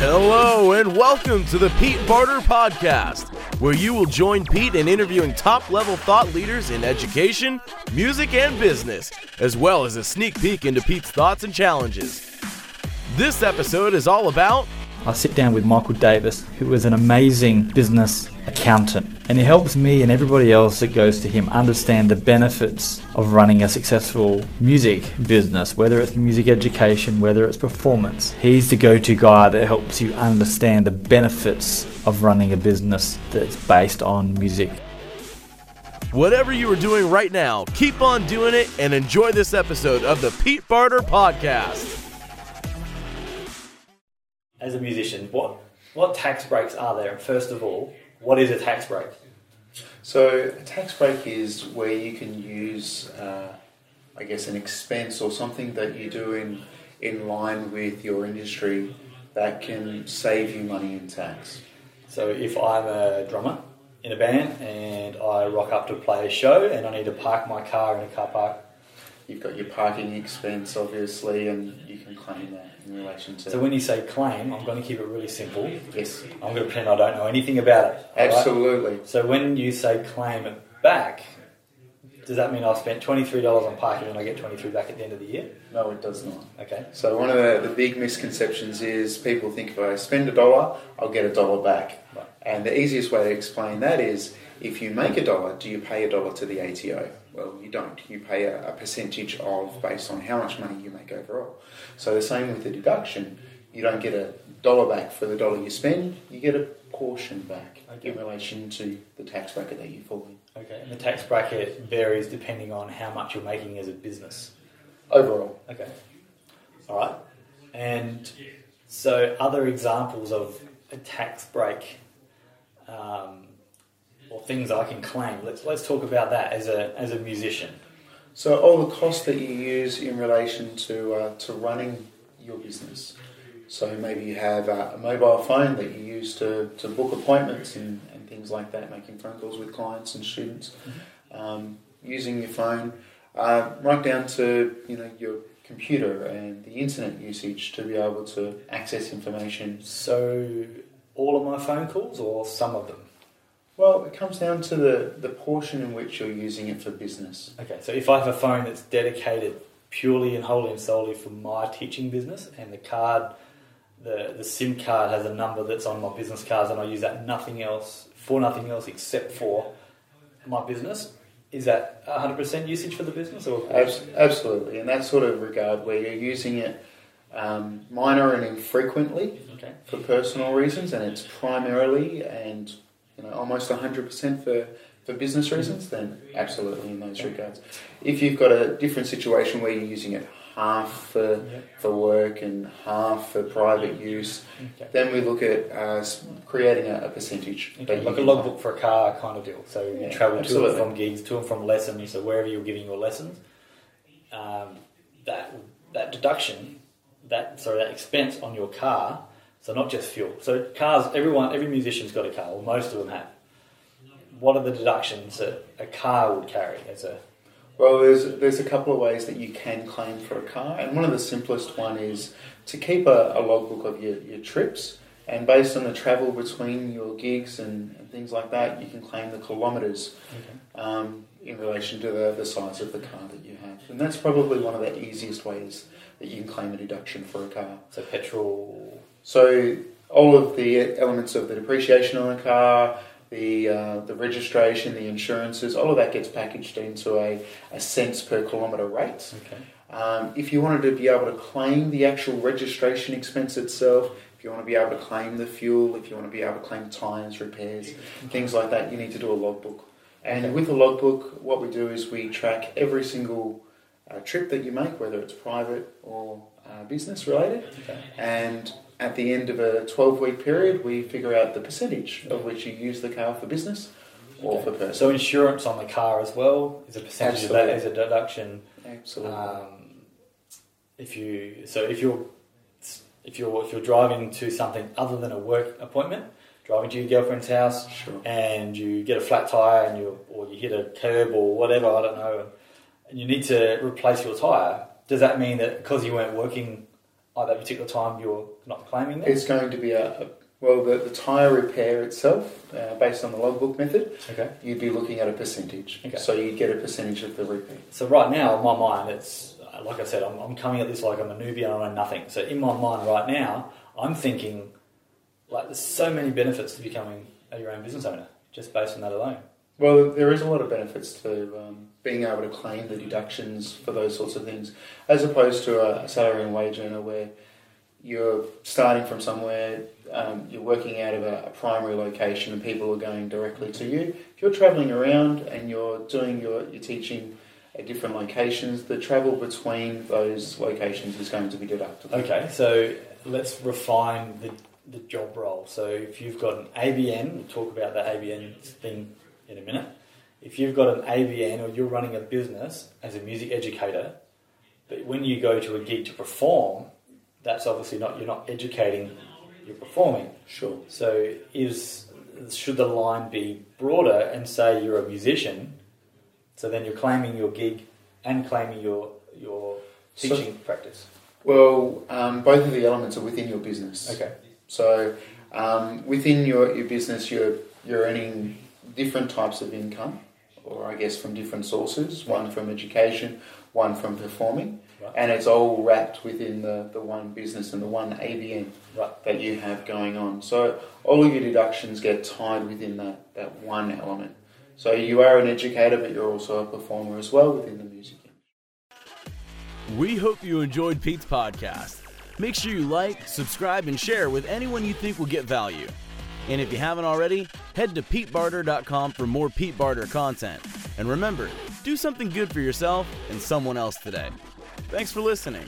Hello, and welcome to the Pete Barter Podcast, where you will join Pete in interviewing top level thought leaders in education, music, and business, as well as a sneak peek into Pete's thoughts and challenges. This episode is all about I sit down with Michael Davis, who is an amazing business accountant, and he helps me and everybody else that goes to him understand the benefits of running a successful music business, whether it's music education, whether it's performance. He's the go to guy that helps you understand the benefits of running a business that's based on music. whatever you are doing right now, keep on doing it and enjoy this episode of the Pete Barter Podcast. As a musician, what, what tax breaks are there? First of all, what is a tax break? So a tax break is where you can use, uh, I guess, an expense or something that you do in in line with your industry that can save you money in tax. So if I'm a drummer in a band and I rock up to play a show and I need to park my car in a car park, You've got your parking expense, obviously, and you can claim that in relation to. so when you say claim, I'm going to keep it really simple. yes, I'm going to pretend I don't know anything about it. absolutely. So when you say claim it back, does that mean I've spent $23 on parking and I get 23 back at the end of the year? No, it does not. Okay. So one of the, the big misconceptions is people think if I spend a dollar, I'll get a dollar back. Right. And the easiest way to explain that is if you make a dollar, do you pay a dollar to the ATO? Well, you don't. You pay a, a percentage of based on how much money you make overall. So the same with the deduction. You don't get a dollar back for the dollar you spend. You get a portion back Okay. in relation to the tax bracket that you fall in. Okay. And the tax bracket varies depending on how much you're making as a business. Overall, Okay. All right. And so, other examples of a tax break um, things I can claim. Let's let's talk about that as a as a musician. So all the costs that you use in relation to uh, to running your business. So maybe you have uh, a mobile phone that you use to, to book appointments and, and things like that, making phone calls with clients and students, um, using your phone, uh, right down to you know your computer and the internet usage to be able to access information. So, all of my phone calls or some of them. Well, it comes down to the, the portion in which you're using it for business. Okay. So, if I have a phone that's dedicated purely and wholly and solely for my teaching business, and the card, the the SIM card has a number that's on my business cards, and I use that nothing else for nothing else except for my business. Is that 100% usage for the business, or Absolutely, in that sort of regard, where you're using it um, minor and infrequently okay? for personal reasons, and it's primarily and you know almost 100% for for business reasons, then absolutely in those regards. If you've got a different situation where you're using it half for for work and half for private use, then we look at uh, creating a, a percentage. Okay, like a logbook for a car kind of deal. So you Yeah, travel to and from gigs, to and from lessons, so wherever you're giving your lessons, um, that that deduction, that sorry, that expense on your car, so not just fuel. So cars, everyone, every musician's got a car, or most of them have. What are the deductions that a car would carry as a Well, there's there's a couple of ways that you can claim for a car, and one of the simplest one is to keep a, a logbook of your, your trips, and based on the travel between your gigs and, and things like that, you can claim the kilometres um, in relation to the, the size of the car that you have, and that's probably one of the easiest ways that you can claim a deduction for a car. so petrol? So all of the elements of the depreciation on the car, the uh, the registration, the insurances, all of that gets packaged into a, a cents per kilometre rate. Okay. Um, if you wanted to be able to claim the actual registration expense itself, if you want to be able to claim the fuel, if you want to be able to claim tyres, repairs, things like that, you need to do a logbook. And Okay. with a logbook, what we do is we track every single uh, trip that you make, whether it's private or uh, business related. Okay. And at the end of a 12 week period, we figure out the percentage of which you use the car for business or for personal. So insurance on the car as well is a percentage of that as a deduction. Absolutely. Um, if you so if you're if you're if you're driving to something other than a work appointment, driving to your girlfriend's house, sure. and you get a flat tire and you or you hit a curb or whatever I don't know, and you need to replace your tire, Does that mean that because you weren't working at that particular time, you're not claiming that? It's going to be a, a well, the, the tyre repair itself, uh, based on the logbook method, Okay. you'd be looking at a percentage. Okay. So you'd get a percentage of the repair. So right now, in my mind, it's uh, like I said, I'm, I'm coming at this like I'm a newbie and I know nothing. So in my mind right now, I'm thinking like there's so many benefits to becoming a your own business owner just based on that alone. Well, there is a lot of benefits to um, being able to claim the deductions for those sorts of things, as opposed to a, salary and wage earner where you're starting from somewhere, um, you're working out of a, a primary location, and people are going directly to you. If you're travelling around and you're doing your you're teaching at different locations, the travel between those locations is going to be deducted. Okay, so let's refine the, the job role. So if you've got an ABN, we'll talk about the ABN thing in a minute. If you've got an ABN or you're running a business as a music educator, but when you go to a gig to perform, that's obviously not you're not educating, you're performing. Sure. So is should the line be broader and say you're a musician, so then you're claiming your gig and claiming your your So- teaching practice. Well, um, both of the elements are within your business. Okay. So um, within your, your business, you're you're earning different types of income, or I guess from different sources. One from education, one from performing, Right. and it's all wrapped within the, the one business and the one ABN Right. that you have going on. So all of your deductions get tied within that, that one element. So you are an educator, but you're also a performer as well within the music industry. We hope you enjoyed Pete's podcast. Make sure you like, subscribe, and share with anyone you think will get value. And if you haven't already, head to PeteBarter.com for more Pete Barter content. And remember, do something good for yourself and someone else today. Thanks for listening.